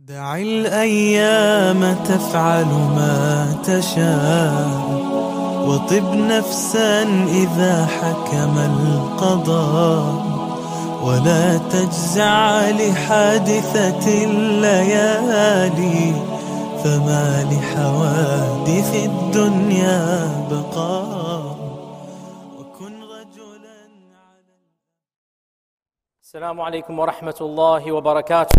دع الأيام تفعل ما تشاء وطب نفسا إذا حكم القضاء ولا تجزع لحادثة الليالي فما لحوادث الدنيا بقاء. وكن رجلا على السلام عليكم ورحمة الله وبركاته.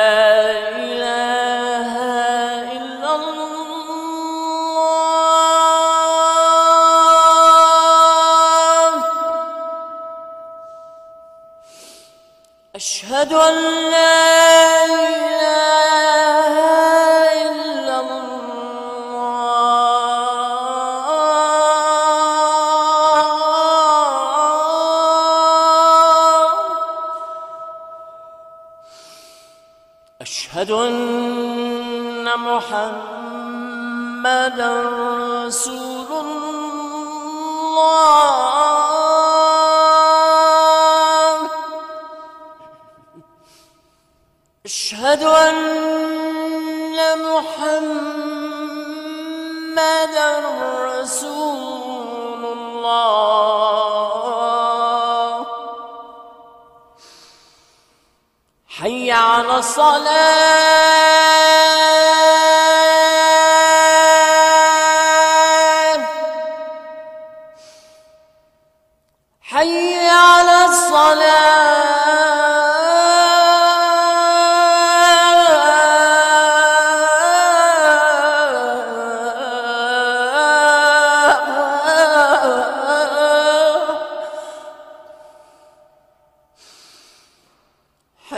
محمدا رسول الله. أشهد أن محمدا رسول الله. حي على الصلاة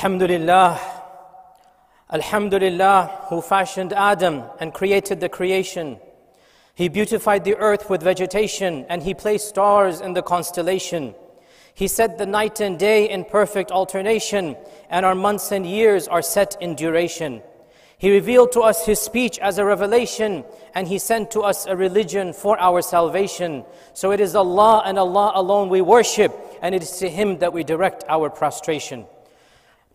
Alhamdulillah. Alhamdulillah who fashioned Adam and created the creation. He beautified the earth with vegetation and He placed stars in the constellation. He set the night and day in perfect alternation and our months and years are set in duration. He revealed to us His speech as a revelation and He sent to us a religion for our salvation. So it is Allah and Allah alone we worship and it is to Him that we direct our prostration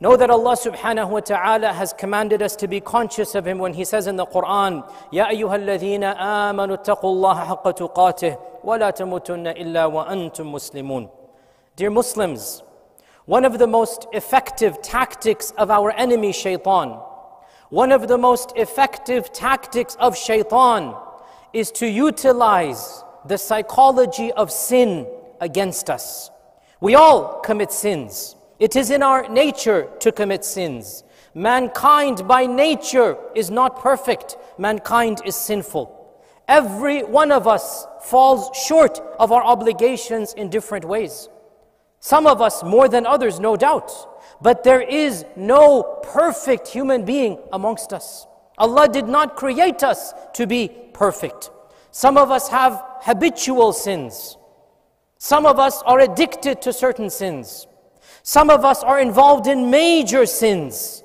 Know that Allah subhanahu wa ta'ala has commanded us to be conscious of Him when He says in the Quran, يَا أَيُّهَا الَّذِينَ آمَنُوا اتَّقُوا اللَّهَ حَقَّ تُقَاتِهِ وَلَا تَمُوتُنَّ إِلَّا وَأَنْتُمْ مُسْلِمُونَ Dear Muslims, one of the most effective tactics of our enemy shaitan, one of the most effective tactics of shaitan is to utilize the psychology of sin against us. We all commit sins. It is in our nature to commit sins. Mankind by nature is not perfect. Mankind is sinful. Every one of us falls short of our obligations in different ways. Some of us more than others, no doubt. But there is no perfect human being amongst us. Allah did not create us to be perfect. Some of us have habitual sins. Some of us are addicted to certain sins. Some of us are involved in major sins.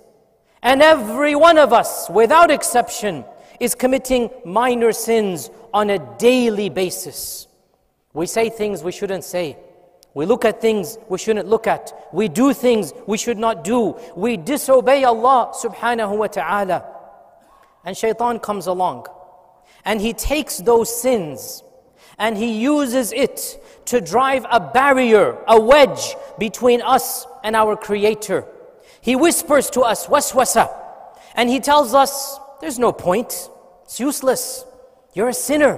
And every one of us, without exception, is committing minor sins on a daily basis. We say things we shouldn't say. We look at things we shouldn't look at. We do things we should not do. We disobey Allah subhanahu wa ta'ala. And shaitan comes along and he takes those sins and he uses it to drive a barrier, a wedge between us and our Creator. He whispers to us, waswasa, and he tells us, there's no point. It's useless. You're a sinner.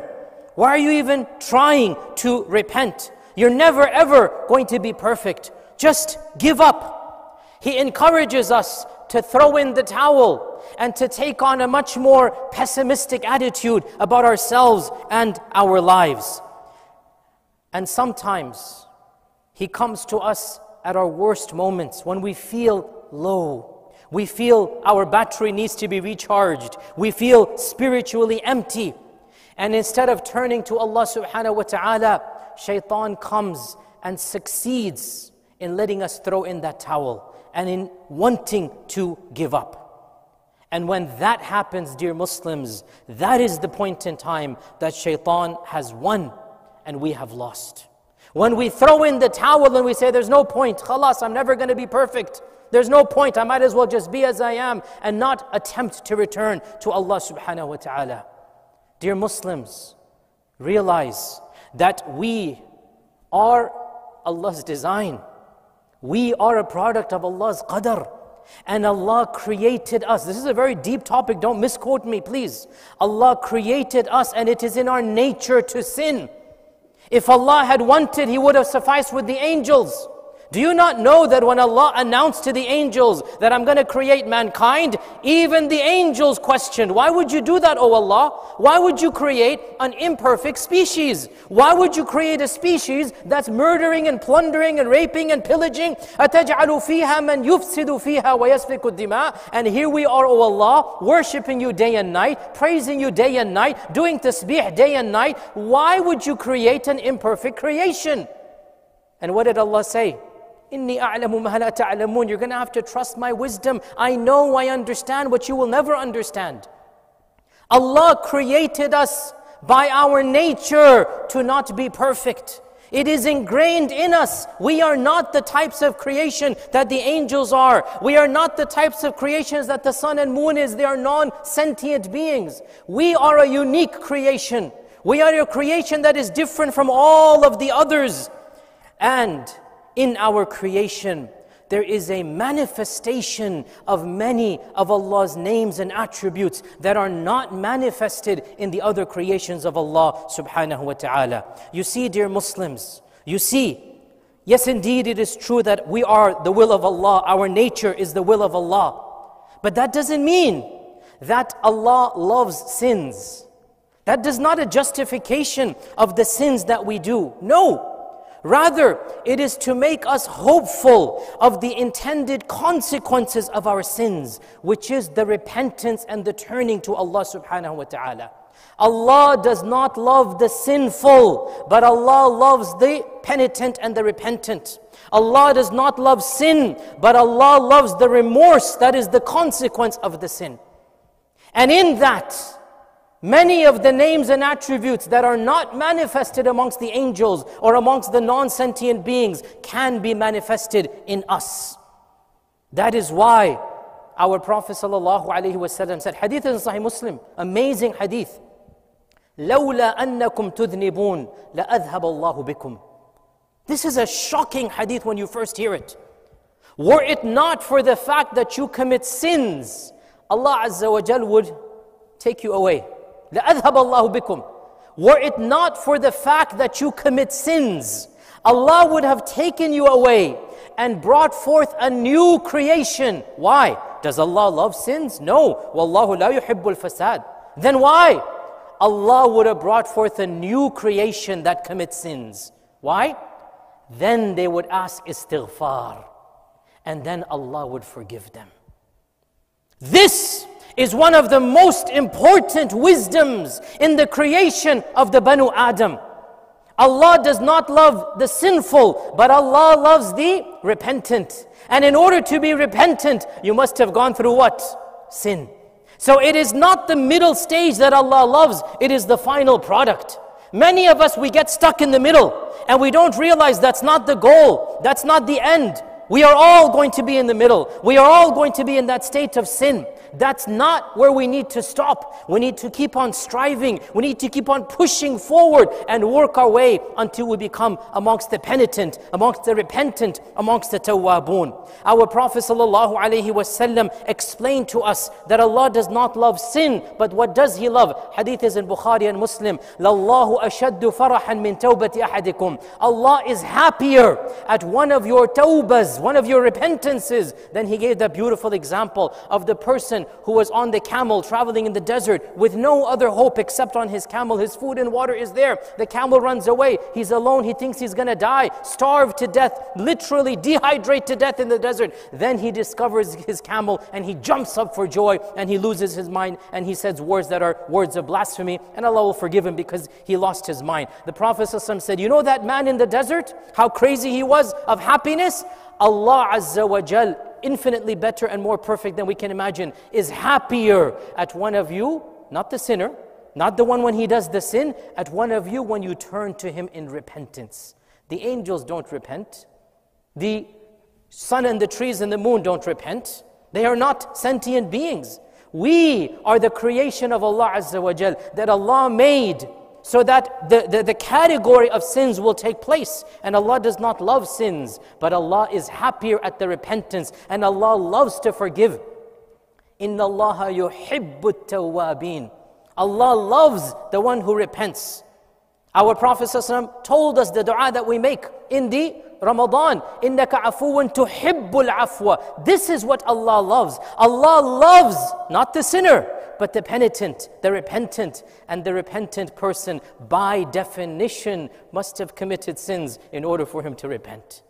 Why are you even trying to repent? You're never ever going to be perfect. Just give up. He encourages us to throw in the towel and to take on a much more pessimistic attitude about ourselves and our lives. And sometimes He comes to us at our worst moments when we feel low. We feel our battery needs to be recharged. We feel spiritually empty. And instead of turning to Allah subhanahu wa ta'ala, shaitan comes and succeeds in letting us throw in that towel and in wanting to give up. And when that happens, dear Muslims, that is the point in time that shaitan has won and we have lost. When we throw in the towel and we say, There's no point, khalas, I'm never going to be perfect. There's no point, I might as well just be as I am and not attempt to return to Allah subhanahu wa ta'ala. Dear Muslims, realize that we are Allah's design. We are a product of Allah's qadr. And Allah created us. This is a very deep topic, don't misquote me, please. Allah created us, and it is in our nature to sin. If Allah had wanted, He would have sufficed with the angels. Do you not know that when Allah announced to the angels that I'm going to create mankind, even the angels questioned, Why would you do that, O Allah? Why would you create an imperfect species? Why would you create a species that's murdering and plundering and raping and pillaging? And here we are, O Allah, worshipping you day and night, praising you day and night, doing tasbih day and night. Why would you create an imperfect creation? And what did Allah say? Inni a'lamu ma la ta'lamun. You're going to have to trust my wisdom. I know, I understand what you will never understand. Allah created us by our nature to not be perfect. It is ingrained in us. We are not the types of creation that the angels are. We are not the types of creations that the sun and moon is. They are non-sentient beings. We are a unique creation. We are a creation that is different from all of the others. And in our creation, there is a manifestation of many of Allah's names and attributes that are not manifested in the other creations of Allah subhanahu wa ta'ala. You see, dear Muslims, you see, yes, indeed, it is true that we are the will of Allah, our nature is the will of Allah. But that doesn't mean that Allah loves sins. That does not a justification of the sins that we do. No. Rather, it is to make us hopeful of the intended consequences of our sins, which is the repentance and the turning to Allah subhanahu wa ta'ala. Allah does not love the sinful, but Allah loves the penitent and the repentant. Allah does not love sin, but Allah loves the remorse that is the consequence of the sin. And in that, Many of the names and attributes that are not manifested amongst the angels or amongst the non sentient beings can be manifested in us. That is why our Prophet ﷺ said, Hadith in Sahih Muslim, amazing hadith. لولا أنكم تذنبون لأذهب الله بكم. This is a shocking hadith when you first hear it. Were it not for the fact that you commit sins, Allah Azza wa Jal would take you away. لَأَذْهَبَ اللَّهُ بِكُمْ Were it not for the fact that you commit sins, Allah would have taken you away and brought forth a new creation. Why? Does Allah love sins? No. وَاللَّهُ لَا يُحِبُّ الْفَسَادِ Then why? Allah would have brought forth a new creation that commits sins. Why? Then they would ask istighfar. And then Allah would forgive them. This is one of the most important wisdoms in the creation of the Banu Adam. Allah does not love the sinful, but Allah loves the repentant. And in order to be repentant, you must have gone through what? Sin. So it is not the middle stage that Allah loves, it is the final product. Many of us, we get stuck in the middle and we don't realize that's not the goal, that's not the end. We are all going to be in the middle. We are all going to be in that state of sin. That's not where we need to stop. We need to keep on striving. We need to keep on pushing forward and work our way until we become amongst the penitent, amongst the repentant, amongst the tawwabun. Our Prophet ﷺ explained to us that Allah does not love sin, but what does He love? Hadith is in Bukhari and Muslim. لَاللَّهُ أَشَدُّ فَرَحًا مِّن تَوْبَةِ أَحَدِكُمْ Allah is happier at one of your tawbas, one of your repentances. Then He gave that beautiful example of the person who was on the camel traveling in the desert with no other hope except on his camel. His food and water is there. The camel runs away. He's alone. He thinks he's going to die, starve to death, literally dehydrate to death in the desert. Then he discovers his camel and he jumps up for joy and he loses his mind and he says words that are words of blasphemy and Allah will forgive him because he lost his mind. The Prophet said, You know that man in the desert? How crazy he was of happiness? Allah Azza wa Jal infinitely better and more perfect than we can imagine, is happier at one of you, not the sinner, not the one when he does the sin, at one of you when you turn to him in repentance. The angels don't repent. The sun and the trees and the moon don't repent. They are not sentient beings. We are the creation of Allah Azza wa Jal that Allah made so that the, the, the, category of sins will take place. And Allah does not love sins, but Allah is happier at the repentance, and Allah loves to forgive. Inna Allah yuhibbu tawabin. Allah loves the one who repents. Our Prophet told us the dua that we make in the Ramadan, innaka afuwun tuhibbul afwa. This is what Allah loves. Allah loves not the sinner, but the penitent, the repentant. And the repentant person, by definition, must have committed sins in order for him to repent.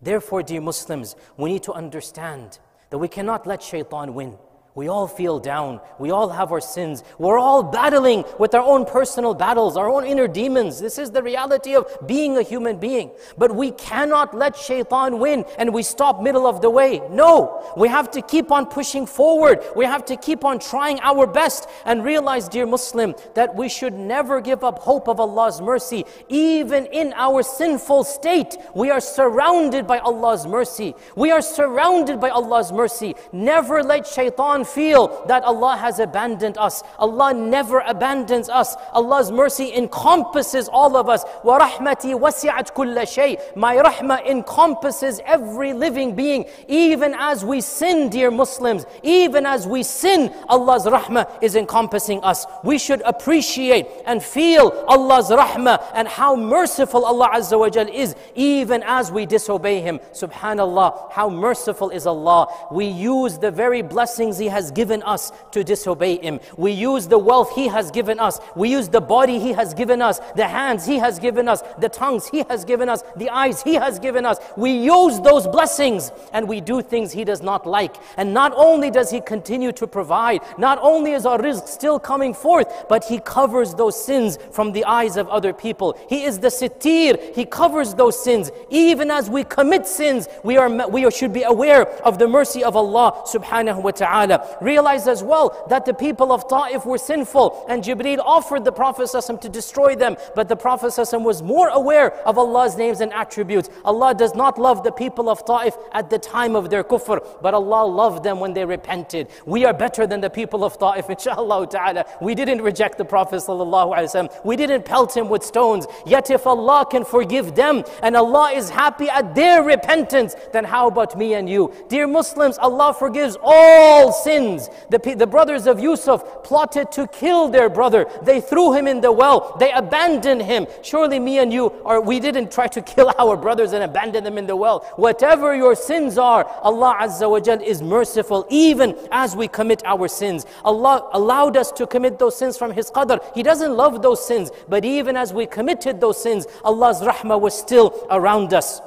Therefore, dear Muslims, we need to understand that we cannot let shaitan win. We all feel down. We all have our sins. We're all battling with our own personal battles, our own inner demons. This is the reality of being a human being. But we cannot let shaitan win and we stop middle of the way. No, we have to keep on pushing forward. We have to keep on trying our best and realize, dear Muslim, that we should never give up hope of Allah's mercy. Even in our sinful state, we are surrounded by Allah's mercy. We are surrounded by Allah's mercy. Never let shaitan feel that Allah has abandoned us. Allah never abandons us. Allah's mercy encompasses all of us. وَرَحْمَتِي وَسِعَتْ كُلَّ شَيْء My rahmah encompasses every living being. Even as we sin, dear Muslims, even as we sin, Allah's rahmah is encompassing us. We should appreciate and feel Allah's rahmah and how merciful Allah Azza wa Jal is, even as we disobey Him. Subhanallah, how merciful is Allah. We use the very blessings He has given us to disobey Him. We use the wealth He has given us. We use the body He has given us, the hands He has given us, the tongues He has given us, the eyes He has given us. We use those blessings and we do things He does not like. And not only does He continue to provide, not only is our rizq still coming forth, but He covers those sins from the eyes of other people. He is the sitir, He covers those sins. Even as we commit sins, we, are, we should be aware of the mercy of Allah subhanahu wa ta'ala. Realize as well that the people of Ta'if were sinful and Jibreel offered the Prophet to destroy them. But the Prophet was more aware of Allah's names and attributes. Allah does not love the people of Ta'if at the time of their kufr, but Allah loved them when they repented. We are better than the people of Ta'if, inshallah ta'ala. We didn't reject the Prophet We didn't pelt him with stones. Yet if Allah can forgive them and Allah is happy at their repentance, then how about me and you? Dear Muslims, Allah forgives all sins. The, the brothers of Yusuf plotted to kill their brother. They threw him in the well. They abandoned him. Surely me and you, or we didn't try to kill our brothers and abandon them in the well. Whatever your sins are, Allah Azza wa Jal is merciful even as we commit our sins. Allah allowed us to commit those sins from His qadr. He doesn't love those sins, but even as we committed those sins, Allah's rahmah was still around us.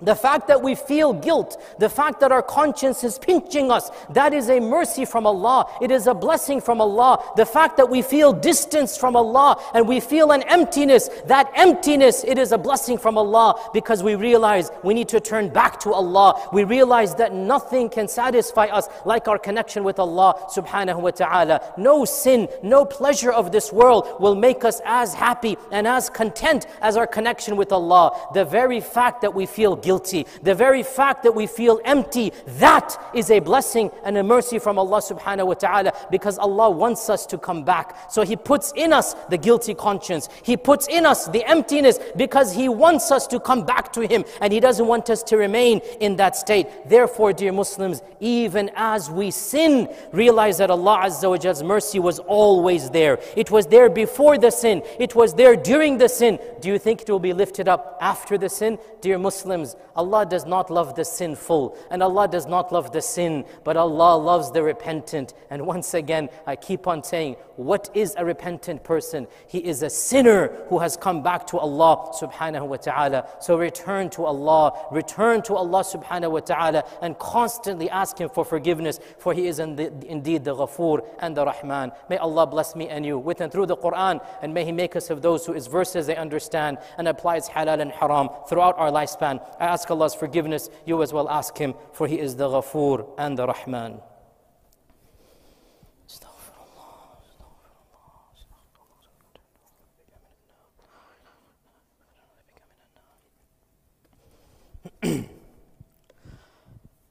The fact that we feel guilt, the fact that our conscience is pinching us, that is a mercy from Allah. It is a blessing from Allah. The fact that we feel distance from Allah and we feel an emptiness, that emptiness, it is a blessing from Allah because we realize we need to turn back to Allah. We realize that nothing can satisfy us like our connection with Allah subhanahu wa ta'ala. No sin, no pleasure of this world will make us as happy and as content as our connection with Allah. The very fact that we feel guilty. The very fact that we feel empty, that is a blessing and a mercy from Allah subhanahu wa ta'ala because Allah wants us to come back. So He puts in us the guilty conscience. He puts in us the emptiness because He wants us to come back to Him and He doesn't want us to remain in that state. Therefore, dear Muslims, even as we sin, realize that Allah Azza wa mercy was always there. It was there before the sin, it was there during the sin. Do you think it will be lifted up after the sin? Dear Muslims, Allah does not love the sinful and Allah does not love the sin, but Allah loves the repentant. And once again, I keep on saying, what is a repentant person? He is a sinner who has come back to Allah subhanahu wa ta'ala. So return to Allah, return to Allah subhanahu wa ta'ala, and constantly ask Him for forgiveness, for He is indeed the Ghafoor and the Rahman. May Allah bless me and you with and through the Quran, and may He make us of those who His verses they understand and applies halal and haram throughout our lifespan. I ask Allah's forgiveness. You as well ask Him, for He is the Ghafoor and the Rahman.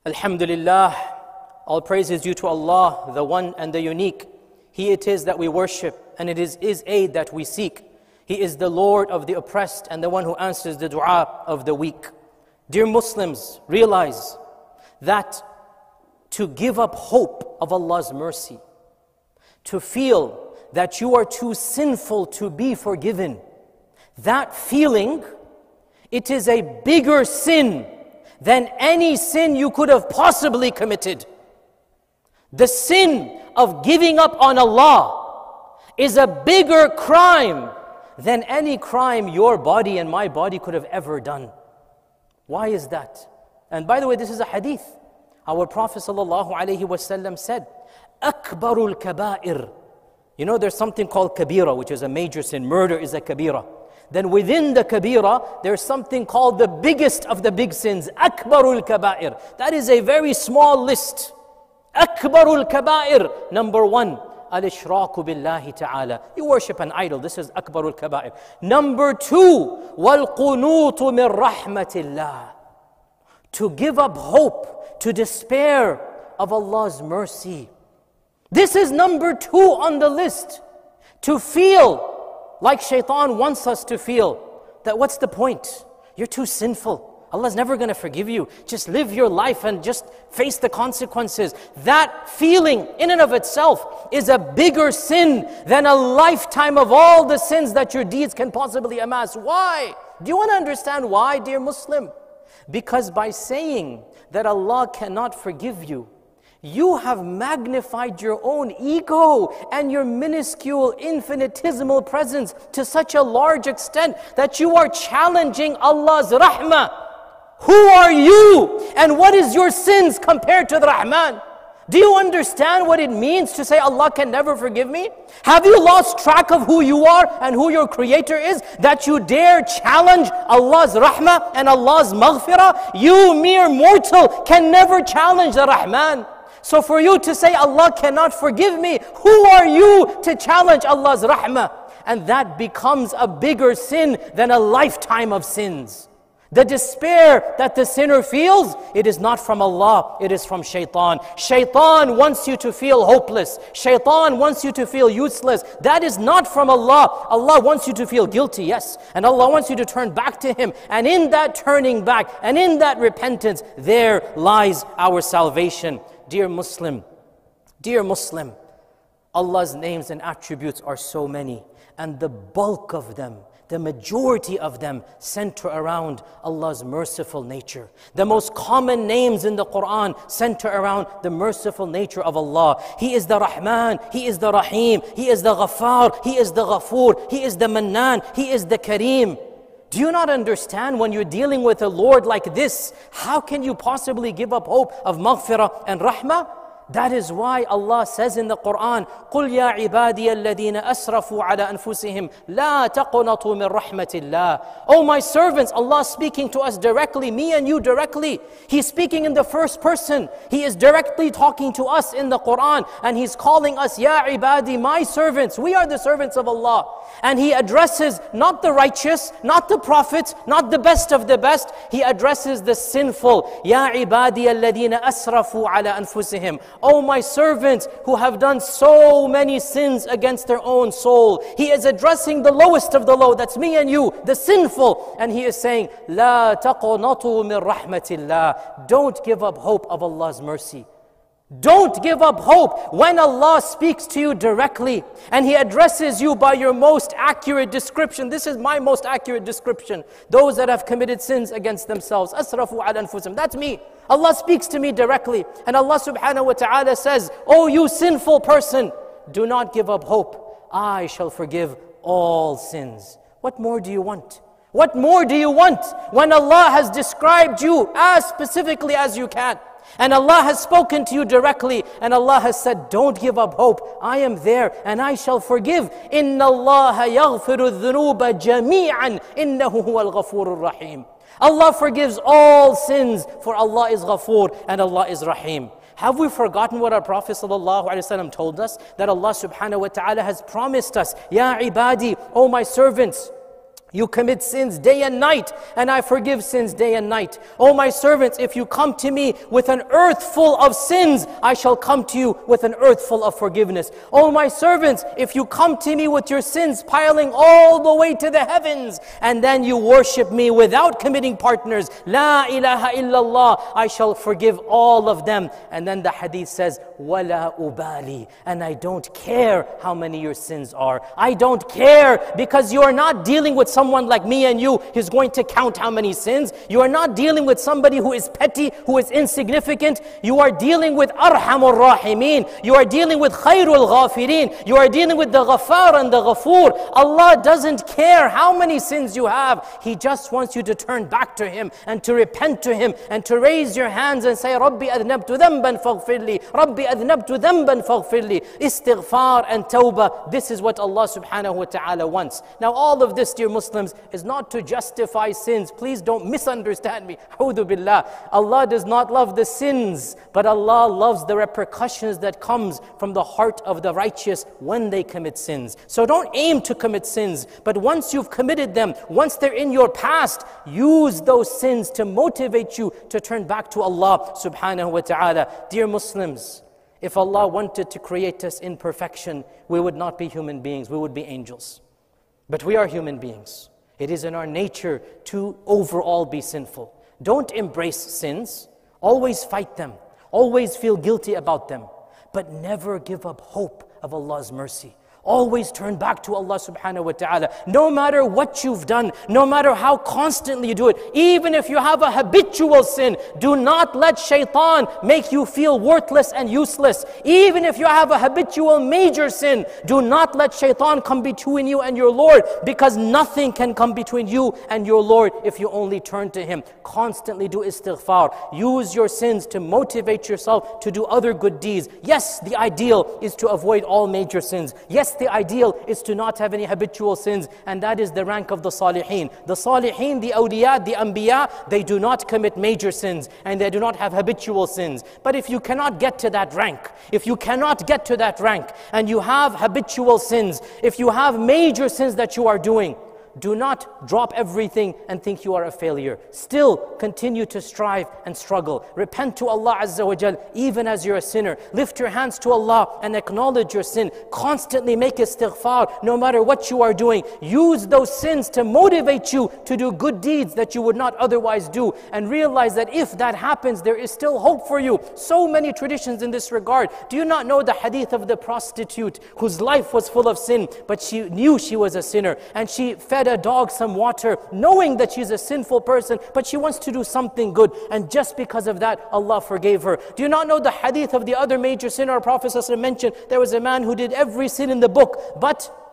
Alhamdulillah, all praise is due to Allah, the one and the unique. He it is that we worship, and it is His aid that we seek. He is the Lord of the oppressed and the one who answers the dua of the weak. Dear Muslims, realize that to give up hope of Allah's mercy, to feel that you are too sinful to be forgiven, that feeling, it is a bigger sin than any sin you could have possibly committed. The sin of giving up on Allah is a bigger crime than any crime your body and my body could have ever done. Why is that? And by the way, this is a hadith. Our Prophet ﷺ said, Akbarul kabair. You know, there's something called kabira, which is a major sin. Murder is a kabira. Then within the kabira, there's something called the biggest of the big sins, akbarul kabair. That is a very small list. Akbarul kabair, number one, al-ishraku billahi ta'ala. You worship an idol. This is akbarul kabair. Number two, wal-qunutu min rahmatillah. To give up hope, to despair of Allah's mercy. This is number two on the list. To feel like shaitan wants us to feel that what's the point? You're too sinful. Allah's never going to forgive you. Just live your life and just face the consequences. That feeling, in and of itself, is a bigger sin than a lifetime of all the sins that your deeds can possibly amass. Why? Do you want to understand why, dear Muslim? Because by saying that Allah cannot forgive you, you have magnified your own ego and your minuscule, infinitesimal presence to such a large extent that you are challenging Allah's rahmah. Who are you? And what is your sins compared to the Rahman? Do you understand what it means to say Allah can never forgive me? Have you lost track of who you are and who your creator is that you dare challenge Allah's rahmah and Allah's maghfirah? You mere mortal can never challenge the Rahman. So for you to say Allah cannot forgive me, who are you to challenge Allah's rahmah? And that becomes a bigger sin than a lifetime of sins. The despair that the sinner feels, it is not from Allah, it is from shaitan. Shaitan wants you to feel hopeless. Shaitan wants you to feel useless. That is not from Allah. Allah wants you to feel guilty, yes. And Allah wants you to turn back to Him. And in that turning back and in that repentance, there lies our salvation. Dear Muslim, dear Muslim, Allah's names and attributes are so many, and the bulk of them the majority of them center around Allah's merciful nature. The most common names in the Quran center around the merciful nature of Allah. He is the Rahman, He is the Rahim, He is the Ghaffar, He is the Ghafoor, He is the Mannan, He is the Kareem. Do you not understand when you're dealing with a Lord like this, how can you possibly give up hope of maghfirah and rahmah? That is why Allah says in the Quran, قُلْ يَا عِبَادِيَ الَّذِينَ أَسْرَفُوا عَلَى أَنفُسِهِمْ لَا تَقْنَطُوا مِنْ رَحْمَةِ اللَّهِ Oh my servants, Allah speaking to us directly, me and you directly. He's speaking in the first person. He is directly talking to us in the Quran and He's calling us, Ya ibadi, my servants. We are the servants of Allah. And He addresses not the righteous, not the prophets, not the best of the best. He addresses the sinful. Ya ibadi alladhina asrafu ala anfusihim. Oh my servants who have done so many sins against their own soul. He is addressing the lowest of the low. That's me and you, the sinful. And He is saying, La taqnatu min rahmatillah. Don't give up hope of Allah's mercy. Don't give up hope when Allah speaks to you directly and He addresses you by your most accurate description. This is my most accurate description. Those that have committed sins against themselves. Asrafu ala anfusim. That's me. Allah speaks to me directly. And Allah subhanahu wa ta'ala says, Oh, you sinful person, do not give up hope. I shall forgive all sins. What more do you want? What more do you want when Allah has described you as specifically as you can? And Allah has spoken to you directly, and Allah has said, Don't give up hope. I am there and I shall forgive. Inna Allah yaghfiru dhunuba jami'an innahu huwa al rahim. Allah forgives all sins, for Allah is Ghafoor and Allah is Rahim. Have we forgotten what our Prophet ﷺ told us? That Allah subhanahu wa ta'ala has promised us, Ya ibadi, O my servants, you commit sins day and night, and I forgive sins day and night. O my servants, if you come to me with an earth full of sins, I shall come to you with an earth full of forgiveness. O my servants, if you come to me with your sins piling all the way to the heavens, and then you worship me without committing partners, La ilaha illallah, I shall forgive all of them. And then the hadith says, Wala ubali, and I don't care how many your sins are. I don't care because you are not dealing with someone like me and you who's going to count how many sins. You are not dealing with somebody who is petty, who is insignificant. You are dealing with Arhamur Rahimin. You are dealing with Khairul Ghafirin. You are dealing with the Ghafar and the Ghafoor. Allah doesn't care how many sins you have. He just wants you to turn back to Him and to repent to Him and to raise your hands and say, Rabbi adnabtu dhanban faghfirli. Rabbi adnabtu dhanban faghfirli. Istighfar and tawbah. This is what Allah subhanahu wa ta'ala wants. Now all of this, dear Muslims, Muslims is not to justify sins. Please don't misunderstand me. billah. Allah does not love the sins, but Allah loves the repercussions that comes from the heart of the righteous when they commit sins. So don't aim to commit sins, but once you've committed them, once they're in your past, use those sins to motivate you to turn back to Allah subhanahu wa ta'ala. Dear Muslims, if Allah wanted to create us in perfection, we would not be human beings, we would be angels. But we are human beings. It is in our nature to overall be sinful. Don't embrace sins. Always fight them. Always feel guilty about them. But never give up hope of Allah's mercy. Always turn back to Allah subhanahu wa ta'ala. No matter what you've done, no matter how constantly you do it, even if you have a habitual sin, do not let shaitan make you feel worthless and useless. Even if you have a habitual major sin, do not let shaitan come between you and your Lord because nothing can come between you and your Lord if you only turn to Him. Constantly do istighfar. Use your sins to motivate yourself to do other good deeds. Yes, the ideal is to avoid all major sins. Yes, the ideal is to not have any habitual sins, and that is the rank of the salihin. The salihin, the awliya, the anbiya, they do not commit major sins and they do not have habitual sins. But if you cannot get to that rank, if you cannot get to that rank and you have habitual sins, if you have major sins that you are doing, do not drop everything and think you are a failure. Still continue to strive and struggle. Repent to Allah Azza wa Jal even as you're a sinner. Lift your hands to Allah and acknowledge your sin. Constantly make istighfar no matter what you are doing. Use those sins to motivate you to do good deeds that you would not otherwise do. And realize that if that happens, there is still hope for you. So many traditions in this regard. Do you not know the hadith of the prostitute whose life was full of sin, but she knew she was a sinner and she fed a dog some water, knowing that she's a sinful person, but she wants to do something good. And just because of that, Allah forgave her. Do you not know the hadith of the other major sinner? Our Prophet mentioned there was a man who did every sin in the book, but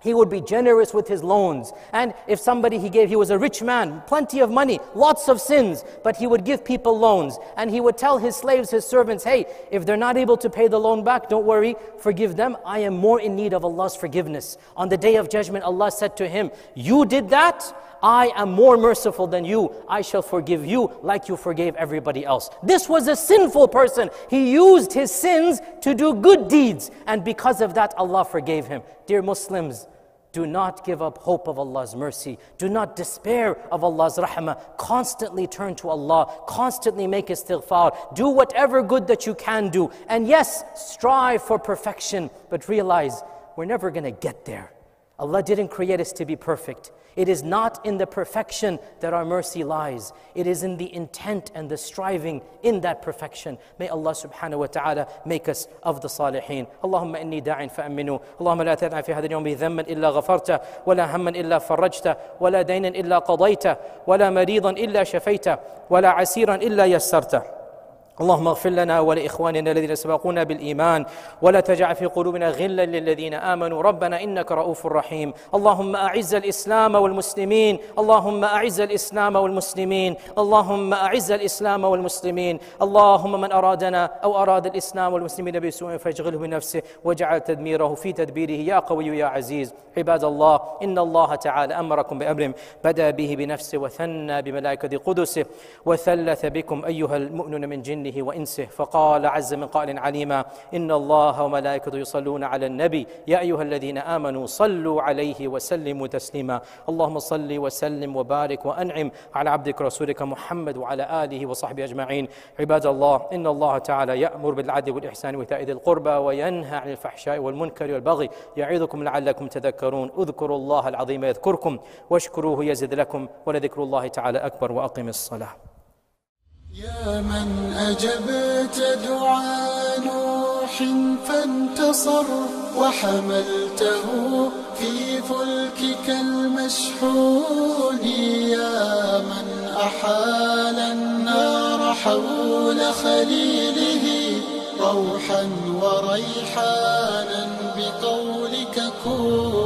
He would be generous with his loans. And if somebody he gave, he was a rich man, plenty of money, lots of sins, but he would give people loans. And he would tell his slaves, his servants, hey, if they're not able to pay the loan back, don't worry, forgive them. I am more in need of Allah's forgiveness. On the day of judgment, Allah said to him, You did that? I am more merciful than you. I shall forgive you like you forgave everybody else. This was a sinful person. He used his sins to do good deeds. And because of that, Allah forgave him. Dear Muslims, do not give up hope of Allah's mercy. Do not despair of Allah's rahmah. Constantly turn to Allah. Constantly make istighfar. Do whatever good that you can do. And yes, strive for perfection, but realize we're never going to get there. Allah didn't create us to be perfect. It is not in the perfection that our mercy lies. It is in the intent and the striving in that perfection. May Allah subhanahu wa ta'ala make us of the salihin. اللهم إني داع فأمنوا اللهم لا تدع في هذا اليوم ذنبا إلا غفرته ولا هما إلا فرجته ولا دينا إلا قضيته ولا مريضا إلا شفيته ولا عسيرا إلا يسرته اللهم اغفر لنا ولإخواننا الذين سبقونا بالإيمان ولا تجعل في قلوبنا غلا للذين آمنوا. ربنا إنك رؤوف رحيم. اللهم أعز الإسلام والمسلمين. اللهم أعز الإسلام والمسلمين. اللهم أعز الإسلام والمسلمين. اللهم من أرادنا أو أراد الإسلام والمسلمين بسوء فاشغله بنفسه واجعل تدميره في تدبيره. يا قوي يا عزيز عباد الله إن الله تعالى أمركم بأمر بدا به بنفسه وثنى بملائكة قدسه وثلث بكم أيها المؤمنون من جنه وإنسه. فقال عز من قائل عليما إن الله وملائكته يصلون على النبي. يا أيها الذين آمنوا صلوا عليه وسلموا تسليما. اللهم صل وسلم وبارك وأنعم على عبدك رسولك محمد وعلى آله وصحبه أجمعين. عباد الله إن الله تعالى يأمر بالعدل والإحسان وإيتاء ذي القربى وينهى عن الفحشاء والمنكر والبغي يعظكم لعلكم تذكرون. اذكروا الله العظيم يذكركم واشكروه يزد لكم ولذكر الله تعالى أكبر وأقم الصلاة. يا من أجبت دعاء نوح فانتصر وحملته في فلكك المشحون. يا من أحال النار حول خليله روحا وريحانا بقولك كون